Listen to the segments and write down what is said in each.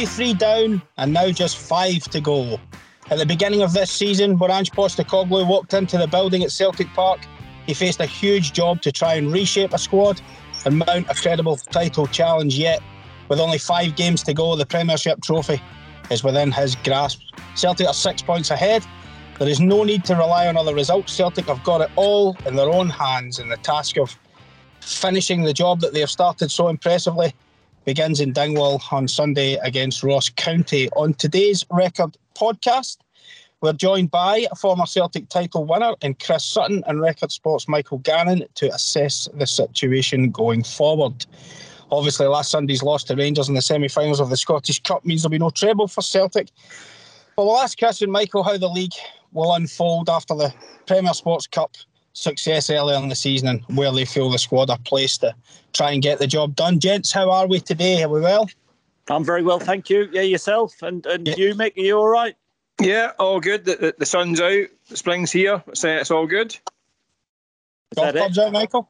Thirty-three down, and now just five to go. At the beginning of this season, when Ange Postecoglou walked into the building at Celtic Park, he faced a huge job to try and reshape a squad and mount a credible title challenge. Yet, with only five games to go, the Premiership trophy is within his grasp. Celtic are six points ahead. There is no need to rely on other results. Celtic have got it all in their own hands, and the task of finishing the job that they have started so impressively begins in Dingwall on Sunday against Ross County. On today's record podcast, we're joined by a former Celtic title winner in Chris Sutton and Record Sports Michael Gannon to assess the situation going forward. Obviously, last Sunday's loss to Rangers in the semi finals of the Scottish Cup means there'll be no treble for Celtic. But we'll ask Chris and Michael how the league will unfold after the Premier Sports Cup success earlier in the season and where they feel the squad are placed to try and get the job done. Gents, how are we today? Are we well? I'm very well, thank you. Yeah, yourself and and yeah. you, Mick, are you all right? Yeah, all good. The, the, the sun's out, the spring's here, so it's all good. Golf clubs out, Michael?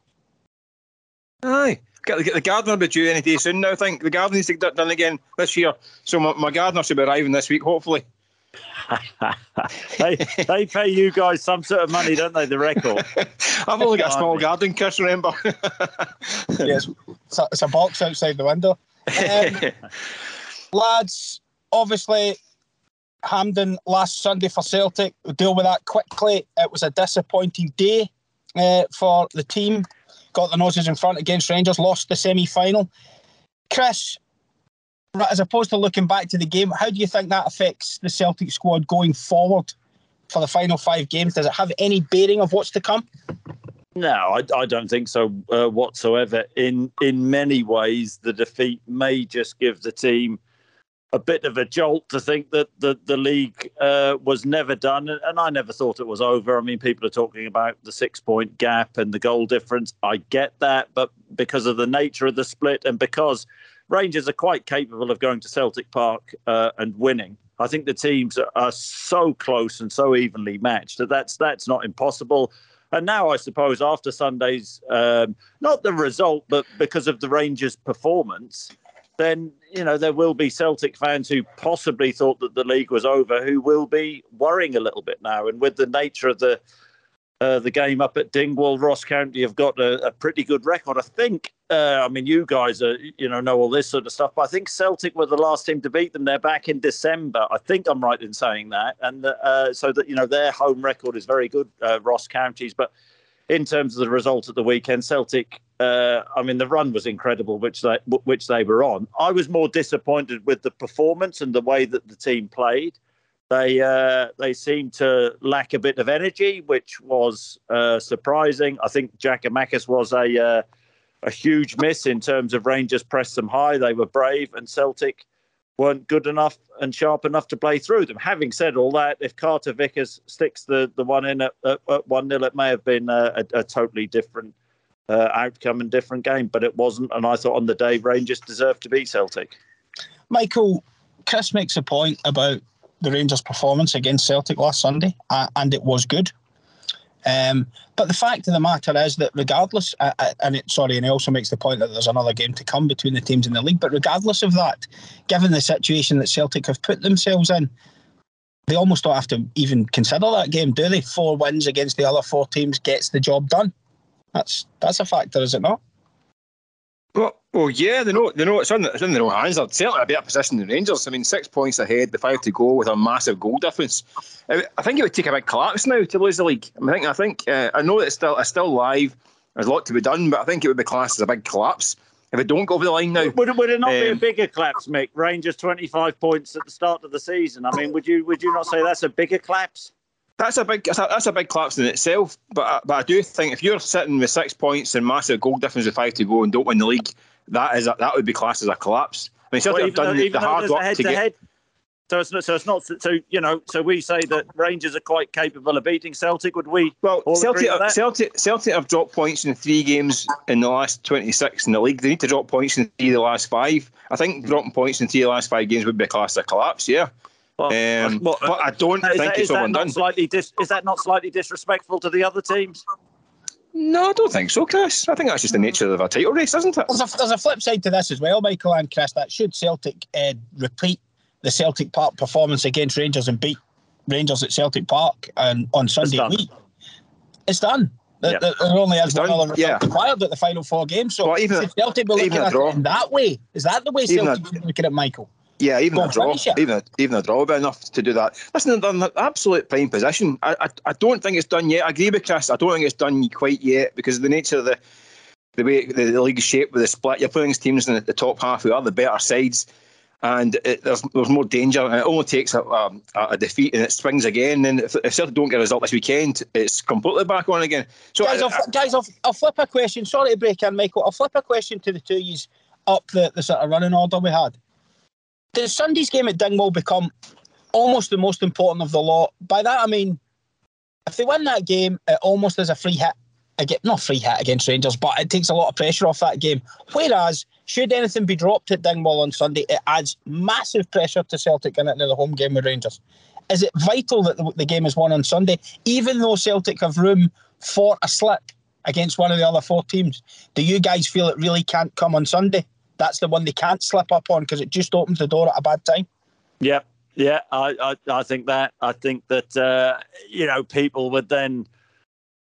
Aye. Get, get the gardener will be due any day soon now. I think the garden needs to get done again this year. So my, my gardener should be arriving this week, hopefully. They they pay you guys some sort of money, don't they? The record. I've only got a small garden, Chris. Remember? yes, it's a, it's a box outside the window. Um, lads, obviously, Hampden last Sunday for Celtic. We'll deal with that quickly. It was a disappointing day uh, for the team got the noses in front against Rangers, lost the semi final. Chris, as opposed to looking back to the game, how do you think that affects the Celtic squad going forward for the final five games? Does it have any bearing of what's to come? No, I, I don't think so uh, whatsoever. In in many ways, the defeat may just give the team a bit of a jolt to think that the, the league uh, was never done. And I never thought it was over. I mean, people are talking about the six point gap and the goal difference. I get that. But because of the nature of the split and because Rangers are quite capable of going to Celtic Park uh, and winning, I think the teams are so close and so evenly matched that that's, that's not impossible. And now, I suppose, after Sunday's, um, not the result, but because of the Rangers' performance, then you know there will be Celtic fans who possibly thought that the league was over, who will be worrying a little bit now. And with the nature of the uh, the game up at Dingwall, Ross County have got a, a pretty good record. I think. Uh, I mean, you guys are you know know all this sort of stuff, but I think Celtic were the last team to beat them. They're back in December. I think I'm right in saying that, and uh, so that you know their home record is very good. Uh, Ross County's, but in terms of the result at the weekend, Celtic. Uh, I mean, the run was incredible, which they which they were on. I was more disappointed with the performance and the way that the team played. They uh, they seemed to lack a bit of energy, which was uh, surprising. I think Giakoumakis was a uh, a huge miss in terms of Rangers pressed them high. They were brave, and Celtic weren't good enough and sharp enough to play through them. Having said all that, if Carter Vickers sticks the, the one in at, at, at 1 0, it may have been a, a, a totally different uh, outcome and different game, but it wasn't. And I thought on the day, Rangers deserved to beat Celtic. Michael, Chris makes a point about the Rangers' performance against Celtic last Sunday, uh, and it was good. Um, but the fact of the matter is that regardless, uh, uh, and it, sorry, and he also makes the point that there's another game to come between the teams in the league. But regardless of that, given the situation that Celtic have put themselves in, they almost don't have to even consider that game, do they? Four wins against the other four teams gets the job done. That's that's a factor, is it not? Well, well, yeah, they know they know it's in, it's in their own hands. They're certainly a better position than Rangers. I mean, six points ahead, the five to go with a massive goal difference. I think it would take a big collapse now to lose the league. I think I think uh, I know that it's still it's still live. There's a lot to be done, but I think it would be classed as a big collapse if it don't go over the line now. Would, would it not um, be a Um, bigger collapse, Mick? Rangers 25 points at the start of the season. I mean, would you would you not say that's a bigger collapse? That's a big that's a, that's a big collapse in itself. But I- but I do think if you're sitting with six points and massive goal difference with five to go and don't win the league, that is a, that would be classed as a collapse. I mean, Celtic Well, have done though- the, the hard work to get. head-to-head. So it's not. So it's not. So you know. So we say that Rangers are quite capable of beating Celtic. Would we? Well, all Celtic, agree that? Celtic, Celtic have dropped points in three games in the last 26 in the league. They need to drop points in three of the last five. I think dropping points in three of the last five games would be classed as a collapse, yeah. Well, Um, well, but I don't think that, it's is that over not done. slightly dis, Is that not slightly disrespectful to the other teams? No, I don't think so, Chris. I think that's just the nature of a title race, isn't it? There's a, there's a flip side to this as well, Michael and Chris. That should Celtic uh, repeat the Celtic Park performance against Rangers and beat Rangers at Celtic Park and on Sunday done. week, it's done. There, Yeah. there there only is It's one done, other yeah. required at the final four games. So Well, even- Celtic be looking even at it in that way? Is that the way Celtic should looking at Michael? Yeah, even Go a draw, even a, even a draw be enough to do that. Listen, they're in an absolute prime position. I, I I don't think it's done yet. I agree with Chris. I don't think it's done quite yet because of the nature of the the way the, the league is shaped with the split. You're playing teams in the, the top half who are the better sides, and it, there's there's more danger. And it only takes a, a, a defeat and it swings again. And if, if Celtic don't get a result this weekend, it's completely back on again. So guys, I- I'll, guys, I'll, I'll flip a question. Sorry to break in, Michael. I'll flip a question to the two of yous up the, the sort of running order we had. Does Sunday's game at Dingwall become almost the most important of the lot? By that I mean, if they win that game, it almost is a free hit. Again, not free hit against Rangers, but it takes a lot of pressure off that game. Whereas, should anything be dropped at Dingwall on Sunday, it adds massive pressure to Celtic going into the home game with Rangers. Is it vital that the, the game is won on Sunday, even though Celtic have room for a slip against one of the other four teams? Do you guys feel it really can't come on Sunday? That's the one they can't slip up on because it just opens the door at a bad time. Yeah, yeah, I, I, I think that. I think that uh, you know people would then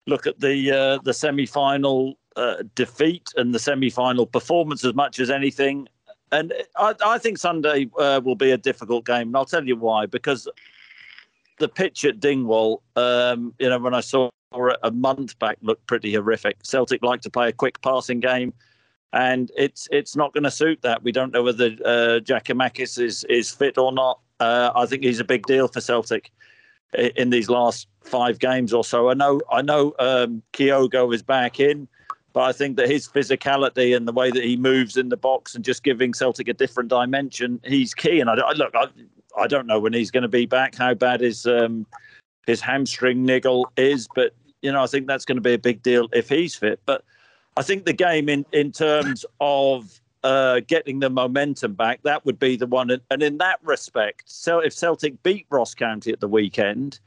look at the uh, the semi final uh, defeat and the semi final performance as much as anything. And I, I think Sunday uh, will be a difficult game, and I'll tell you why. Because the pitch at Dingwall, um, you know, when I saw it a month back, looked pretty horrific. Celtic like to play a quick passing game and it's it's not going to suit that. We don't know whether uh, Giakoumakis is is fit or not. Uh, I think he's a big deal for Celtic in these last five games or so. I know I know um, Kyogo is back in, but I think that his physicality and the way that he moves in the box and just giving Celtic a different dimension, he's key. And I, don't- look, I, I don't know when he's going to be back. How bad his um, his hamstring niggle is, but you know I think that's going to be a big deal if he's fit. But I think the game in in terms of uh, getting the momentum back, that would be the one. And, in that respect, so if Celtic beat Ross County at the weekend,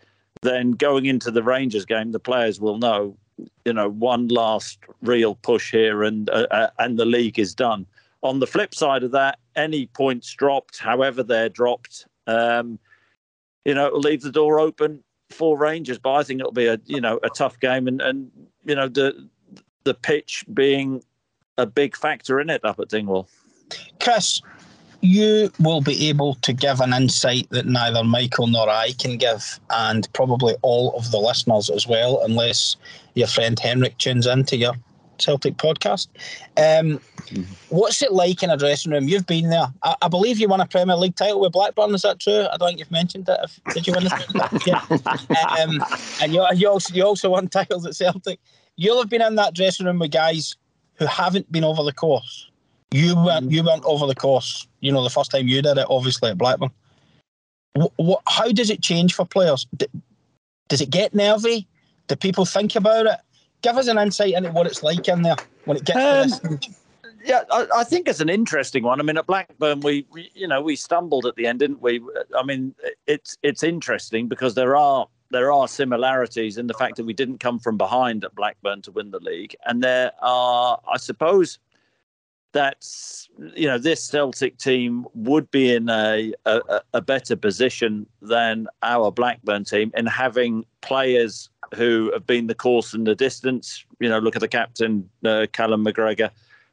then going into the Rangers game, the players will know, you know, one last real push here, and uh, uh, and the league is done. On the flip side of that, any points dropped, however they're dropped, um, you know, it'll leave the door open for Rangers. But I think it'll be a you know a tough game, and and you know the the pitch being a big factor in it up at Dingwall. Chris, you will be able to give an insight that neither Michael nor I can give, and probably all of the listeners as well, unless your friend Henrik tunes into your Celtic podcast. Um, What's it like in a dressing room? You've been there. I, I believe you won a Premier League title with Blackburn. Is that true? I don't think you've mentioned it. If, did you win yeah. Um, and you, you also you also won titles at Celtic. You'll have been in that dressing room with guys who haven't been over the course. You mm. went you went over the course. You know the first time you did it, obviously at Blackburn. What, what how does it change for players? D- does it get nervy? Do people think about it? Give us an insight into what it's like in there when it gets to this. Um, yeah, I, I think it's an interesting one. I mean, at Blackburn, we, we, you know, we stumbled at the end, didn't we? I mean, it's it's interesting because there are there are similarities in the fact that we didn't come from behind at Blackburn to win the league, and there are, I suppose, that's you know, this Celtic team would be in a a, a better position than our Blackburn team in having players who have been the course and the distance. You know, look at the captain, uh, Callum McGregor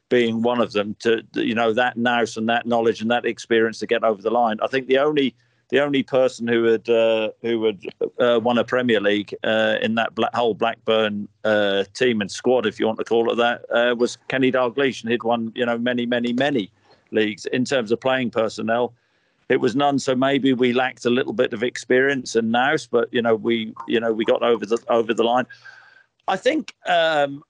being one of them to you know that nous and that knowledge and that experience to get over the line. I think the only the only person who had uh, who had uh, won a Premier League uh, in that black, whole Blackburn uh, team and squad, if you want to call it that, uh, was Kenny Dalglish, and he'd won you know many, many, many leagues in terms of playing personnel. It was none, so maybe we lacked a little bit of experience and nous, but you know we you know we got over the over the line. I think um,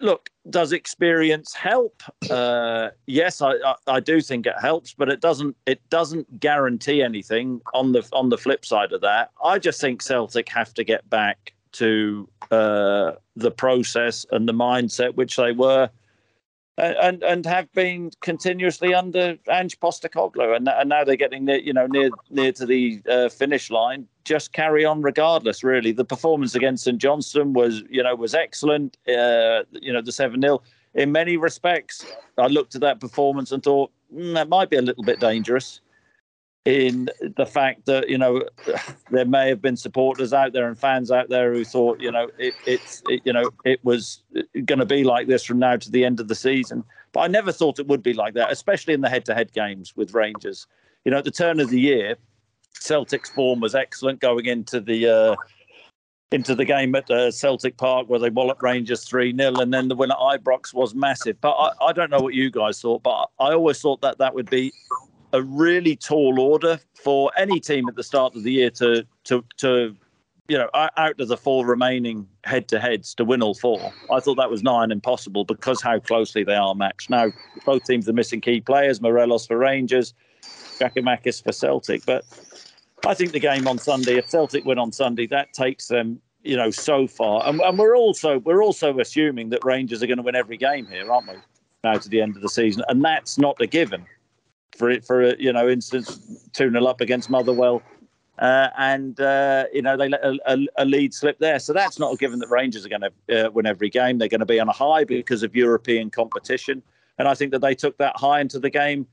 look, does experience help? Uh, yes, I, I, I, do think it helps, but it doesn't it doesn't guarantee anything. On the on the flip side of that, I just think Celtic have to get back to uh, the process and the mindset which they were and and have been continuously under Ange Postecoglou, and and now they're getting near, you know near near to the uh, finish line. Just carry on regardless. Really, the performance against St Johnstone was you know was excellent. Uh, you know the seven 0 In many respects, I looked at that performance and thought mm, that might be a little bit dangerous in the fact that you know there may have been supporters out there and fans out there who thought you know it, it's it, you know it was going to be like this from now to the end of the season but i never thought it would be like that especially in the head-to-head games with rangers you know at the turn of the year celtic's form was excellent going into the uh, into the game at uh, Celtic Park where they walloped Rangers 3 0, and then the win at Ibrox was massive. But I, I, don't know what you guys thought, but I always thought that that would be a really tall order for any team at the start of the year to to to you know out of the four remaining head to heads to win all four. I thought that was and impossible because how closely they are matched. Now both teams are missing key players: Morelos for Rangers, Giakoumakis for Celtic. But I think the game on Sunday, if Celtic win on Sunday, that takes them you know so far. And, and we're also we're also assuming that Rangers are going to win every game here, aren't we? Now to the end of the season, and that's not a given for it for you know instance two 0 up against Motherwell. Uh, and uh, you know they let a, a, a, lead slip there, so that's not a given that Rangers are going to uh, win every game. They're going to be on a high because of European competition, and I think that they took that high into the game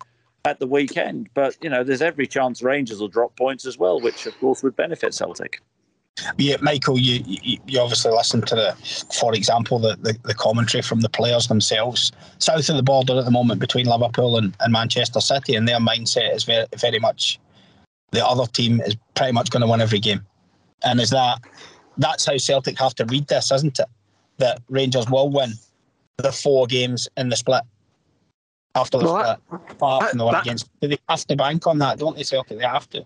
at the weekend. But you know, there's every chance Rangers will drop points as well, which of course would benefit Celtic. Yeah, Michael, you, you, you obviously listen to the, for example, the, the, the, commentary from the players themselves. South of the border at the moment between Liverpool and, and Manchester City, and their mindset is very very much the other team is pretty much going to win every game, and is that that's how Celtic have to read this, isn't it? That Rangers will win the four games in the split after the well, split, apart from the one that, against. They have to bank on that, don't they, Celtic? They have to.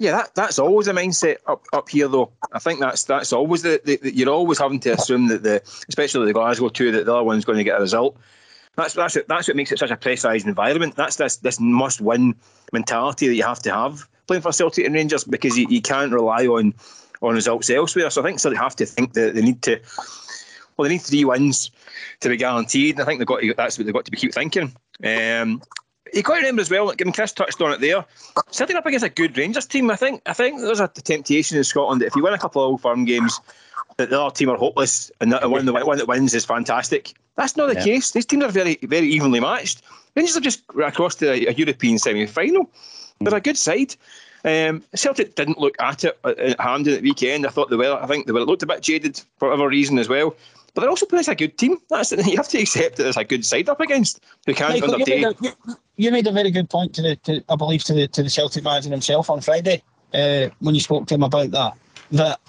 Yeah, that, that's always a mindset up up here, though. I think that's that's always the, the, the you're always having to assume that the especially the Glasgow two that the other one's going to get a result. That's that's it, that's what makes it such a pressurised environment. That's this this must win mentality that you have to have playing for Celtic and Rangers because you, you can't rely on on results elsewhere. So I think they have to think that they need to well they need three wins to be guaranteed. And I think they've got to, that's what they've got to be keep thinking. Um, you got to remember as well, given Chris touched on it there, setting up against a good Rangers team, I think I think there's a temptation in Scotland that if you win a couple of old firm games, that the other team are hopeless and the one, the one that wins is fantastic. That's not the yeah. case. These teams are very very evenly matched. Rangers have just across to a, a European semi final. They're a good side. Um, Celtic didn't look at it at hand at the weekend. I thought they were. I think they were looked a bit jaded for whatever reason as well. But they're also playing as a good team. That's you have to accept that there's a good side up against who can't Michael, you, made a, you, made a very good point to the, to, I believe, to the to the Celtic manager himself on Friday uh, when you spoke to him about that. That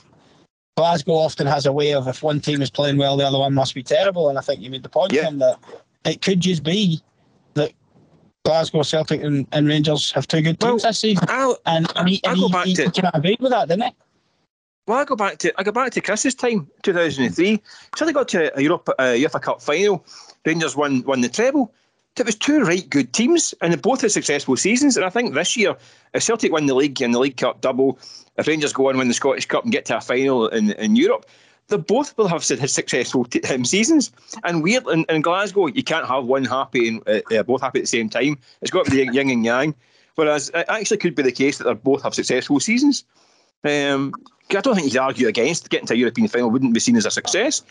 Glasgow often has a way of if one team is playing well, the other one must be terrible. And I think you made the point yeah. that it could just be that Glasgow, Celtic, and, and Rangers have two good teams well, this season. I'll, and, and he, I'll and go back he, to, he can agree with that, didn't he? Well, I go back to I go back to Chris's time, two thousand and three. So they got to a Europe uh, UEFA Cup final. Rangers won won the treble. It was two right good teams, and they both had successful seasons. And I think this year, if Celtic win the league and the League Cup double, if Rangers go on and win the Scottish Cup and get to a final in, in Europe, they both will have successful t- um, seasons. And weird in, in, Glasgow, you can't have one happy and uh, uh, both happy at the same time. It's got to be yin and yang. Whereas it actually could be the case that they both have successful seasons. Um, I don't think would argue against getting to a European final wouldn't be seen as a success.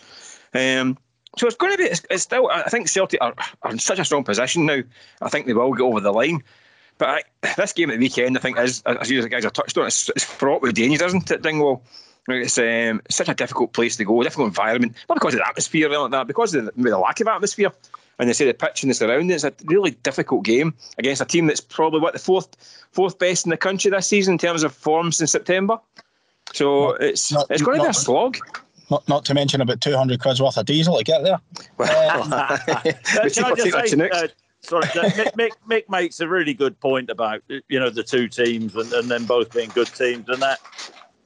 Um, so it's going to be. It's, it's, still. I think Celtic are, are in such a strong position now. I think they will get over the line. But I, this game at the weekend, I think, is as you guys have touched on, it's, it's fraught with danger, isn't it, Dingwall? It's um, such a difficult place to go, difficult environment. Not because of the atmosphere like that, because of the, the lack of atmosphere. And they say the pitch and the surroundings. It's a really difficult game against a team that's probably what the fourth fourth best in the country this season in terms of forms in September. So not, it's not, it's going to be a slog. Not, not to mention about 200 quid's worth of diesel to get there. Well, um, can I just say, uh, sorry, Mick, Mick, Mick, makes a really good point about you know the two teams and, and them both being good teams, and that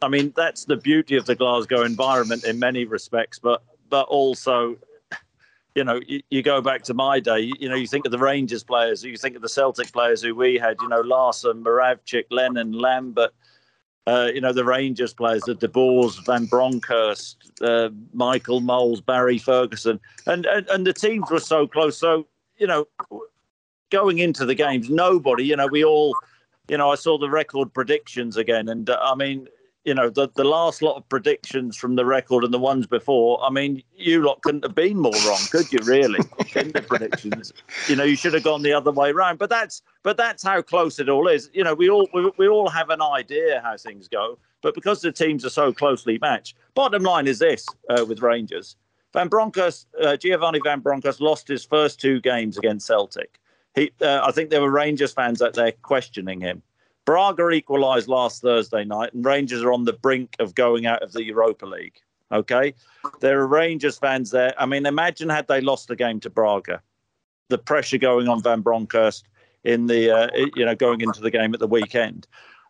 I mean that's the beauty of the Glasgow environment in many respects, but but also you know, you, you, go back to my day, you know, you think of the Rangers players, you think of the Celtic players who we had, you know, Larsson, Moravcik, Lennon, Lambert, uh, you know, the Rangers players, the De Boers, Van Bronckhorst, uh, Michael Mols, Barry Ferguson, and, and and the teams were so close. So you know, going into the games, nobody, you know, we all, you know, I saw the record predictions again, and uh, I mean, you know, the, the last lot of predictions from the record and the ones before, I mean, you lot couldn't have been more wrong, could you? Really, in the predictions, you know, you should have gone the other way around. But that's but that's how close it all is. You know, we all we, we all have an idea how things go, but because the teams are so closely matched, bottom line is this uh, with Rangers: Van Bronckhorst, uh, Giovanni Van Bronckhorst lost his first two games against Celtic. He, uh, I think there were Rangers fans out there questioning him. Braga equalised last Thursday night, and Rangers are on the brink of going out of the Europa League. Okay, there are Rangers fans there. I mean, imagine had they lost the game to Braga, the pressure going on Van Bronckhorst in the uh, you know going into the game at the weekend,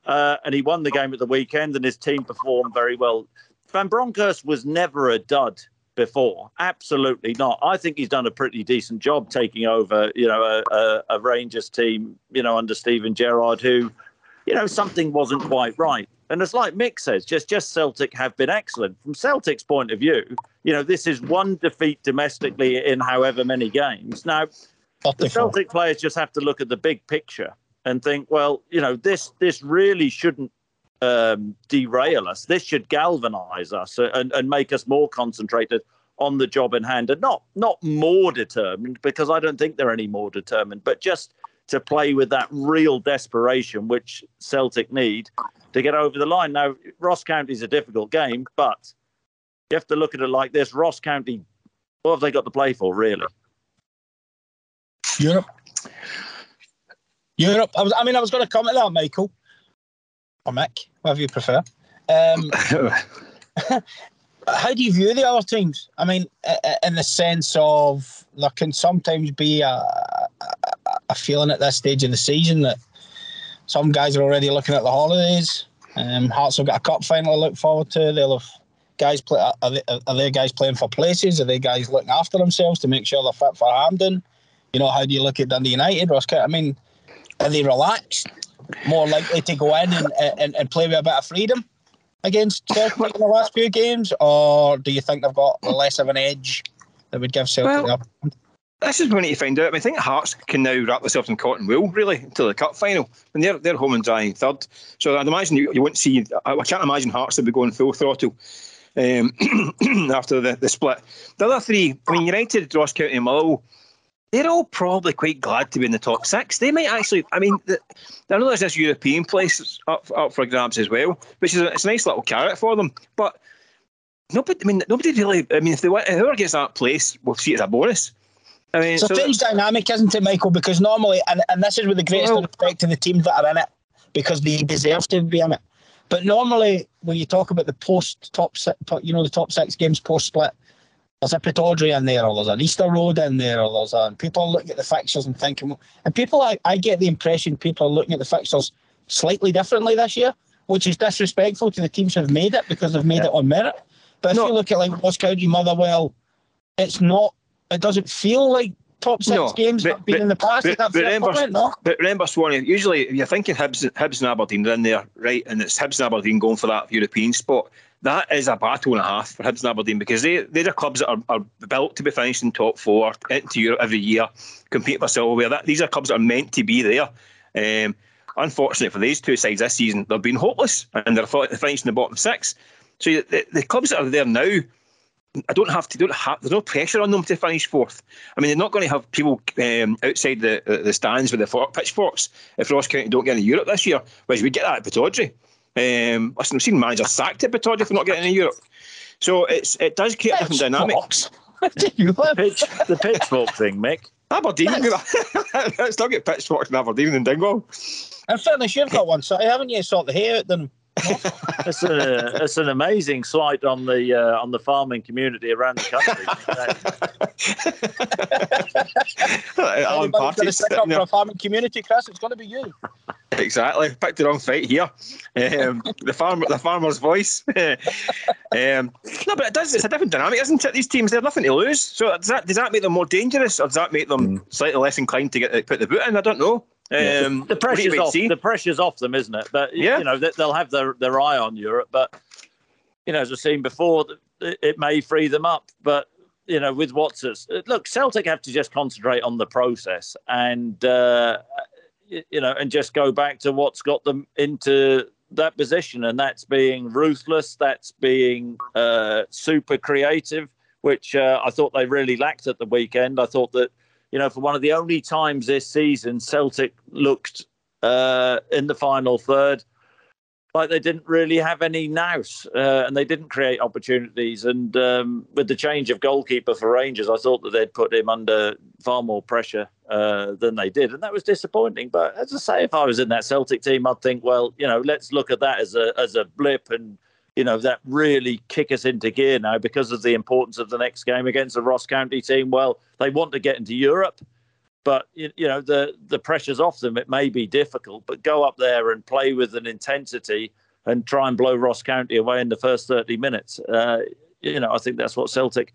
uh, and he won the game at the weekend, and his team performed very well. Van Bronckhorst was never a dud before. Absolutely not. I think he's done a pretty decent job taking over, you know, a, a, a Rangers team, you know, under Steven Gerrard, who you know, something wasn't quite right. And it's like Mick says, just just Celtic have been excellent. From Celtic's point of view, you know, this is one defeat domestically in however many games. Now, the Celtic players just have to look at the big picture and think, well, you know, this this really shouldn't um, derail us. This should galvanise us and, and make us more concentrated on the job in hand, and not not more determined because I don't think they're any more determined, but just to play with that real desperation which Celtic need to get over the line. Now, Ross County is a difficult game, but you have to look at it like this: Ross County, what have they got to play for, really? Europe. Europe. I was. I mean, I was going to comment that, Michael or Mick, whatever you prefer. Um, how do you view the other teams? I mean, in the sense of there can sometimes be a, a feeling at this stage of the season that some guys are already looking at the holidays. Um, Hearts have got a cup final to look forward to. They'll have guys play. Are they, are they guys playing for places? Are they guys looking after themselves to make sure they're fit for Hampden? You know, how do you look at Dundee United? I mean, are they relaxed? More likely to go in and, and, and play with a bit of freedom against Celtic in the last few games, or do you think they've got less of an edge that would give Celtic well, up? This is when you find out. I, mean, I think Hearts can now wrap themselves in cotton wool, really, until the cup final. And they're, they're home and dry in third. So I'd imagine you, you won't see, I, I can't imagine Hearts would be going full throttle um, after the, the split. The other three, I mean, United, Ross County, and Motherwell, they're all probably quite glad to be in the top six. They might actually, I mean, the, I know there's this European place up, up for grabs as well, which is a, it's a nice little carrot for them. But nobody, I mean, nobody really, I mean, if they whoever gets that place we'll see it as a bonus. I mean, it's a so strange dynamic, isn't it, Michael? Because normally, and, and this is with the greatest well, respect to the teams that are in it, because they deserve to be in it. But normally, when you talk about the post top, you know, the top six games post split, there's a Pittodrie in there, or there's an Easter Road in there, or there's a people looking at the fixtures and thinking, and people, I, I get the impression people are looking at the fixtures slightly differently this year, which is disrespectful to the teams who have made it because they've made yeah. it on merit. But no. if you look at like Ross County, Motherwell, it's not it doesn't feel like top six no, games but, been but, in the past. But, but remember, point, no? but remember, Swanee, usually you're thinking Hibs, Hibs and Aberdeen are in there, right? And it's Hibs and Aberdeen going for that European spot. That is a battle and a half for Hibs and Aberdeen because they, they're the clubs that are, are built to be finished in top four, into Europe every year, compete for silverware. That, these are clubs that are meant to be there. Um, unfortunately for these two sides this season, they've been hopeless and they're finishing the bottom six. So the, the clubs that are there now, I don't have to. Don't have. There's no pressure on them to finish fourth. I mean, they're not going to have people um, outside the the stands with the pitchforks if Ross County don't get into Europe this year. Whereas we get that at Pittodrie. Um, listen, I've seen managers sacked at Pittodrie for not getting into Europe. So it's it does create a different dynamic. the, pitch, the pitchfork thing, Mick. Aberdeen. Let's not get pitchforks in Aberdeen and Dingwall. In fairness, you've got one, so haven't you? Sort the hair out them. it's, a, it's an amazing slight on the uh, on the farming community around the country. Alan Party's stick up for a farming community, Chris. It's going to be you. Exactly. Picked the wrong fight here. Um, the farmer, the farmer's voice. um, no, but it does. It's a different dynamic, isn't it? These teams they have nothing to lose. So does that does that make them more dangerous, or does that make them mm. slightly less inclined to get put the boot in? I don't know. Um, the pressure's off. The pressure's off them, isn't it? But yeah. you know they'll have their, their eye on Europe. But you know, as I've seen before, it may free them up. But you know, with what's look, Celtic have to just concentrate on the process and uh, you know, and just go back to what's got them into that position, and that's being ruthless. That's being uh, super creative, which uh, I thought they really lacked at the weekend. I thought that you know, for one of the only times this season, Celtic looked uh, in the final third like they didn't really have any nous uh, and they didn't create opportunities. And um, with the change of goalkeeper for Rangers, I thought that they'd put him under far more pressure uh, than they did. And that was disappointing. But as I say, if I was in that Celtic team, I'd think, well, you know, let's look at that as a, as a blip and you know, that really kick us into gear now because of the importance of the next game against the Ross County team. Well, they want to get into Europe, but you, know the the pressure's off them. It may be difficult, but go up there and play with an intensity and try and blow Ross County away in the first thirty minutes. Uh, you know, I think that's what Celtic,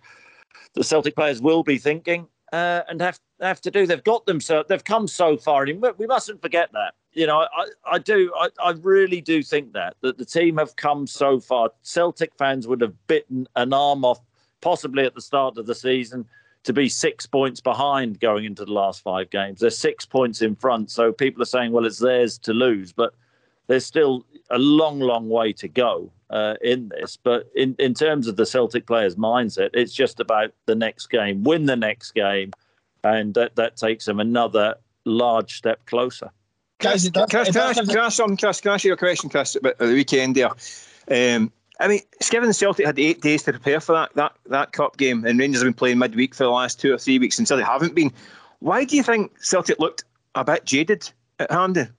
the Celtic players will be thinking uh, and have have to do. They've got them so they've come so far, and we mustn't forget that you know, I, I do, I, I really do think that that the team have come so far. Celtic fans would have bitten an arm off, possibly at the start of the season, to be six points behind going into the last five games. They're six points in front, so people are saying, well, it's theirs to lose, but there's still a long, long way to go uh, in this. But in, in terms of the Celtic players' mindset, it's just about the next game, win the next game, and that, that takes them another large step closer. Chris, can, can, can, I, can, I, some, Chris, can I ask you a question, Chris, about the weekend there? Um, I mean, Skiven Celtic had eight days to prepare for that, that that cup game, and Rangers have been playing midweek for the last two or three weeks, and Celtic haven't been. Why do you think Celtic looked a bit jaded at Hampden?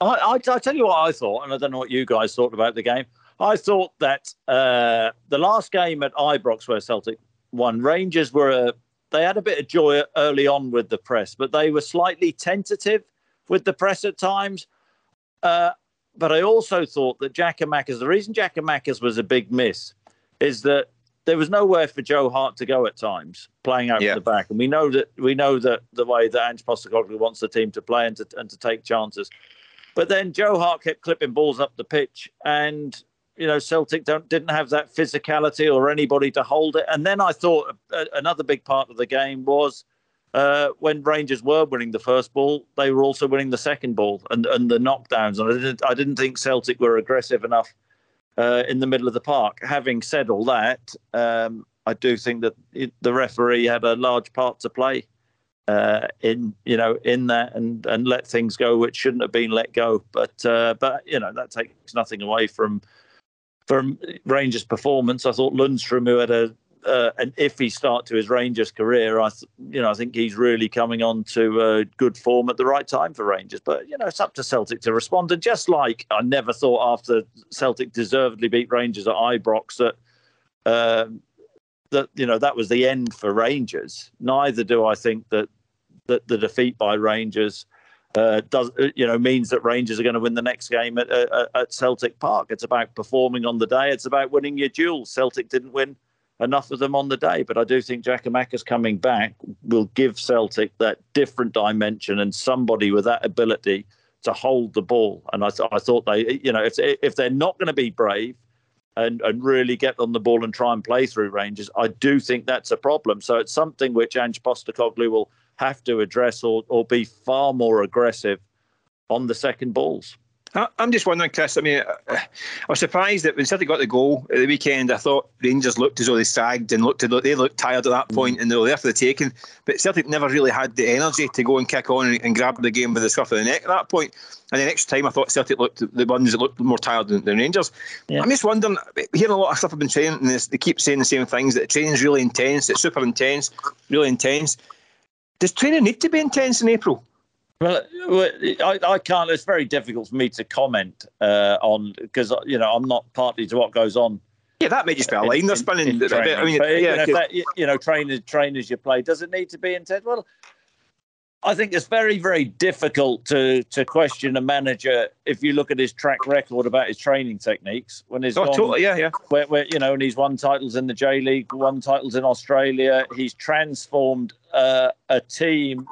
I, I, I tell you what I thought, and I don't know what you guys thought about the game. I thought that uh, the last game at Ibrox, where Celtic won, Rangers were a, they had a bit of joy early on with the press, but they were slightly tentative with the press at times. Uh, but I also thought that Giakoumakis, the reason Giakoumakis was a big miss is that there was nowhere for Joe Hart to go at times, playing out yeah. the back. And we know that we know that the way that Ange Postecoglou wants the team to play and to, and to take chances. But then Joe Hart kept clipping balls up the pitch, and you know Celtic don't didn't have that physicality or anybody to hold it. And then I thought another big part of the game was uh, when Rangers were winning the first ball, they were also winning the second ball and, and the knockdowns. And I didn't, I didn't think Celtic were aggressive enough uh, in the middle of the park. Having said all that, um, I do think that it, the referee had a large part to play uh, in you know in that and and let things go which shouldn't have been let go. But uh, but you know that takes nothing away from from Rangers' performance. I thought Lundstram, who had a uh, an iffy start to his Rangers career, I th- you know I think he's really coming on to uh, good form at the right time for Rangers. But you know it's up to Celtic to respond. And just like I never thought after Celtic deservedly beat Rangers at Ibrox that um, that you know that was the end for Rangers. Neither do I think that that the defeat by Rangers. Uh, does uh, you know means that Rangers are going to win the next game at, at, at Celtic Park? It's about performing on the day. It's about winning your duels. Celtic didn't win enough of them on the day. But I do think Giakoumakis coming back will give Celtic that different dimension and somebody with that ability to hold the ball. And I, th- I thought they, you know, if if they're not going to be brave and and really get on the ball and try and play through Rangers, I do think that's a problem. So it's something which Ange Postecoglou will have to address or or be far more aggressive on the second balls. I'm just wondering, Chris. I mean, uh, I was surprised that when Celtic got the goal at the weekend, I thought Rangers looked as though they sagged and looked they looked tired at that mm. point and they were there for the taking. But Celtic never really had the energy to go and kick on and, and grab the game by the scruff of the neck at that point. And the next time, I thought Celtic looked the ones that looked more tired than, than Rangers. Yeah. I'm just wondering, hearing a lot of stuff I've been saying, and they keep saying the same things that the training's really intense, it's super intense, really intense. Does training need to be intense in April? Well, I, I, can't. It's very difficult for me to comment uh, on because you know I'm not party to what goes on. Yeah, that may just be a line they're spinning. I mean, but, yeah, you know, that, you know, trainers, trainers you play. Does it need to be intense? Well, I think it's very, very difficult to to question a manager if you look at his track record about his training techniques. When he's oh, gone, totally, yeah, yeah, where, where, you know, and he's won titles in the J League, won titles in Australia. He's transformed uh, a team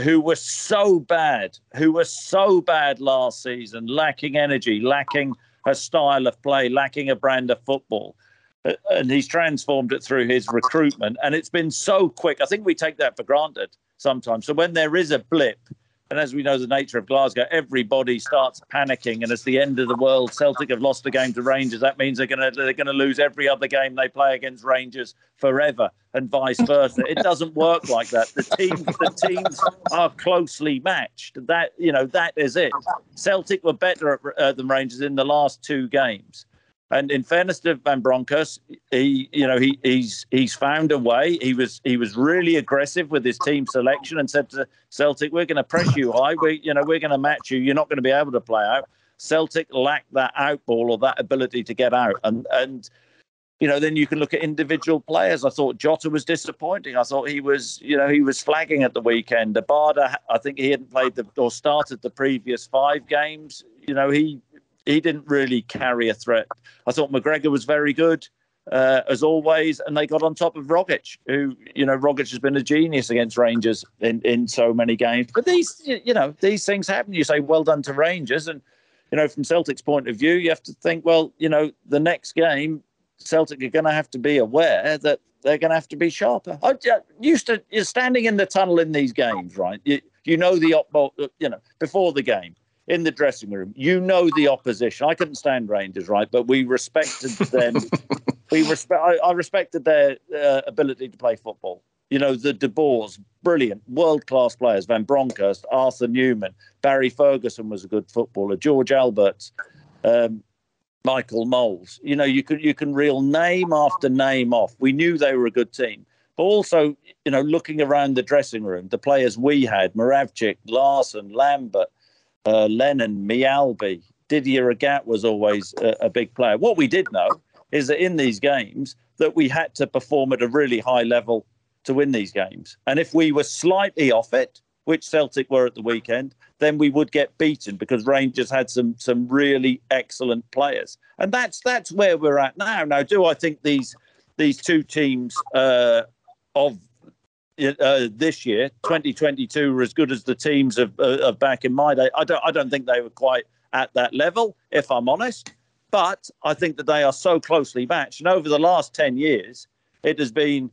who were so bad, who were so bad last season, lacking energy, lacking a style of play, lacking a brand of football. Uh, and he's transformed it through his recruitment. And it's been so quick. I think we take that for granted sometimes. So when there is a blip, and as we know, the nature of Glasgow, everybody starts panicking, and it's the end of the world. Celtic have lost a game to Rangers. That means they're going to they're going to lose every other game they play against Rangers forever, and vice versa. it doesn't work like that. The teams the teams are closely matched. That you know that is it. Celtic were better at, uh, than Rangers in the last two games. And in fairness to Van Bronckhorst, he, you know, he, he's he's found a way. He was he was really aggressive with his team selection and said to Celtic, "We're going to press you high. We, you know, we're going to match you. You're not going to be able to play out." Celtic lacked that out ball or that ability to get out, and and you know, then you can look at individual players. I thought Jota was disappointing. I thought he was, you know, he was flagging at the weekend. Abada, I think he hadn't played the or started the previous five games. You know, he he didn't really carry a threat. I thought McGregor was very good. Uh, as always, and they got on top of Rogic, who you know Rogic has been a genius against Rangers in, in so many games. But these you know these things happen. You say well done to Rangers, and you know from Celtic's point of view, you have to think well you know the next game Celtic are going to have to be aware that they're going to have to be sharper. I used to you're standing in the tunnel in these games, right? You, you know the op, you know before the game in the dressing room. You know the opposition. I couldn't stand Rangers, right? But we respected them. we respect. I, I respected their uh, ability to play football. You know the De Boers, brilliant, world class players. Van Bronckhorst, Arthur Numan, Barry Ferguson was a good footballer. George Albertz. Um, Michael Mols. You know, you can you can reel name after name off. We knew they were a good team, but also, you know, looking around the dressing room, the players we had: Moravcik, Larsson, Lambert, uh, Lennon, Mjällby, Didier Agathe was always a, a big player. What we did know is that in these games that we had to perform at a really high level to win these games. And if we were slightly off it, which Celtic were at the weekend, then we would get beaten because Rangers had some some really excellent players. And that's that's where we're at now. Now, do I think these these two teams uh, of uh, this year, 2022, were as good as the teams of, uh, of back in my day. I don't, I don't think they were quite at that level, if I'm honest. But I think that they are so closely matched. And over the last 10 years, it has been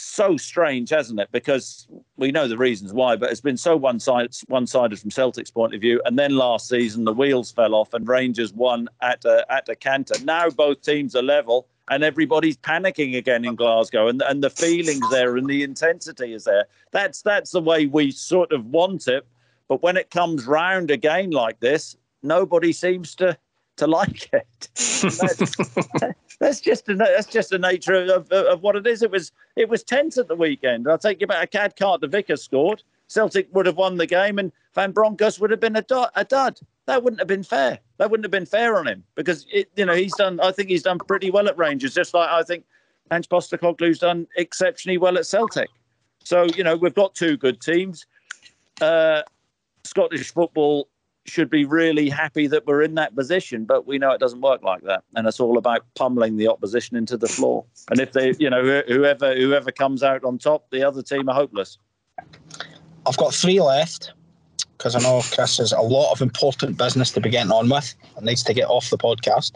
so strange, hasn't it? Because we know the reasons why, but it's been so one-sided, one-sided from Celtic's point of view. And then last season, the wheels fell off, and Rangers won at a, at a canter. Now both teams are level, and everybody's panicking again in Glasgow, and and the feelings there and the intensity is there. That's that's the way we sort of want it. But when it comes round again like this, nobody seems to to like it. That's, that's just a, that's just the nature of, of, of, what it is. It was it was tense at the weekend. I'll take you back. A Cad Carter Vickers scored. Celtic would have won the game, and Van Bronckhorst would have been a, dud. A dud. That wouldn't have been fair. That wouldn't have been fair on him because it, you know he's done. I think he's done pretty well at Rangers, just like I think Ange Postecoglou's done exceptionally well at Celtic. So you know we've got two good teams. Uh, Scottish football should be really happy that we're in that position, but we know it doesn't work like that, and it's all about pummeling the opposition into the floor. And if they, you know, whoever whoever comes out on top, the other team are hopeless. I've got three left because I know Chris has a lot of important business to be getting on with and needs to get off the podcast.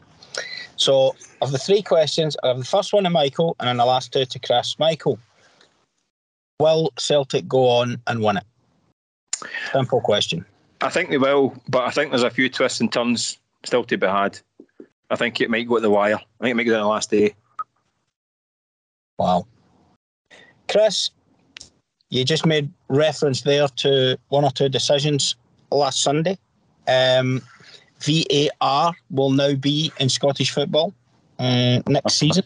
So, of the three questions, I have the first one to Michael and then the last two to Chris. Michael, will Celtic go on and win it? Simple question. I think they will, but I think there's a few twists and turns still to be had. I think it might go to the wire. I think it might go to the last day. Wow. Chris, you just made reference there to one or two decisions last Sunday. Um, VAR will now be in Scottish football uh, next season.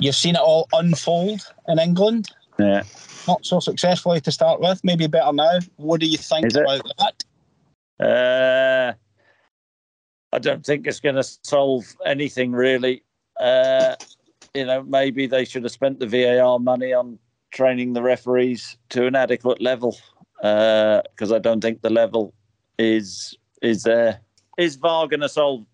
You've seen it all unfold in England. Yeah. Not so successfully to start with. Maybe better now. What do you think Is it? about that? Uh, I don't think it's going to solve anything really. Uh, you know, maybe they should have spent the VAR money on training the referees to an adequate level uh, because I don't think the level is is there. Is VAR going to solve?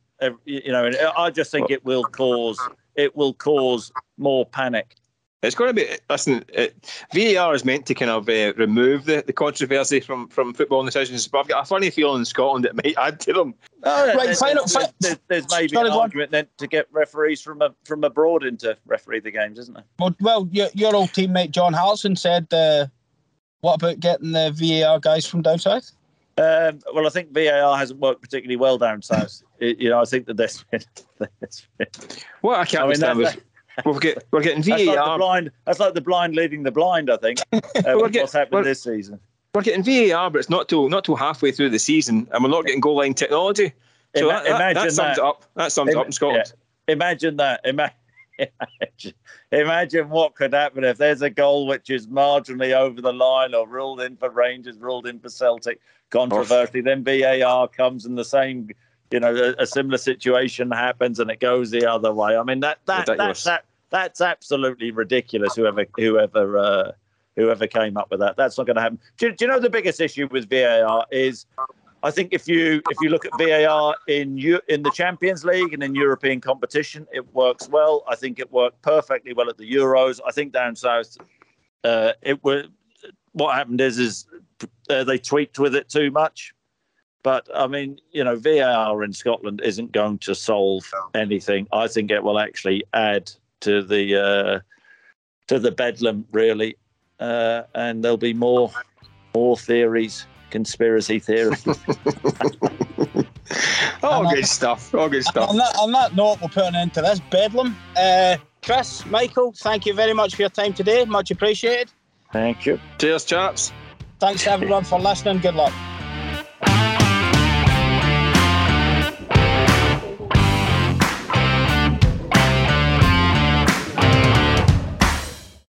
You know, I just think it will cause it will cause more panic. It's going to be listen. It, VAR is meant to kind of uh, remove the, the controversy from, from football decisions, but I've got a funny feeling in Scotland it might add to them. Oh, Right, there's, final- there's, there's, there's maybe an go argument then to get referees from a, from abroad into referee the games, isn't there? Well, well your, your old teammate John Hartson said, uh, what about getting the VAR guys from down south? Um, well, I think VAR hasn't worked particularly well down south. It- you know, I think that there's been, there's been What I can't I mean, understand that's- was we're, get, we're getting that's like the VAR. blind. That's like the blind leading the blind. I think uh, We're get- what's happened this season. We're getting VAR, but it's not till not till halfway through the season, and we're not getting goal line technology. So Ima- that, that, imagine that sums that. it up. That sums it up in Scotland. Yeah. Imagine that. Ima- Imagine, imagine what could happen if there's a goal which is marginally over the line or ruled in for Rangers, ruled in for Celtic, controversy. Then VAR comes and the same, you know, a, a similar situation happens and it goes the other way. I mean, that that Ridiculous. that's that, that's absolutely ridiculous. Whoever whoever uh, whoever came up with that, that's not going to happen. Do, you- do you know the biggest issue with VAR is? I think if you if you look at VAR in Eu- in the Champions League and in European competition, it works well. I think it worked perfectly well at the Euros. I think down south, uh, it was what happened is is uh, they tweaked with it too much. But I mean, you know, VAR in Scotland isn't going to solve anything. I think it will actually add to the uh, to the bedlam, really, uh, and there'll be more more theories, conspiracy theories. All I'm good stuff. All good stuff. On that, on that note, we'll put an end to this bedlam. Uh, Chris, Michael, thank you very much for your time today. Much appreciated. Thank you. Cheers, chaps. Thanks everyone for listening. Good luck.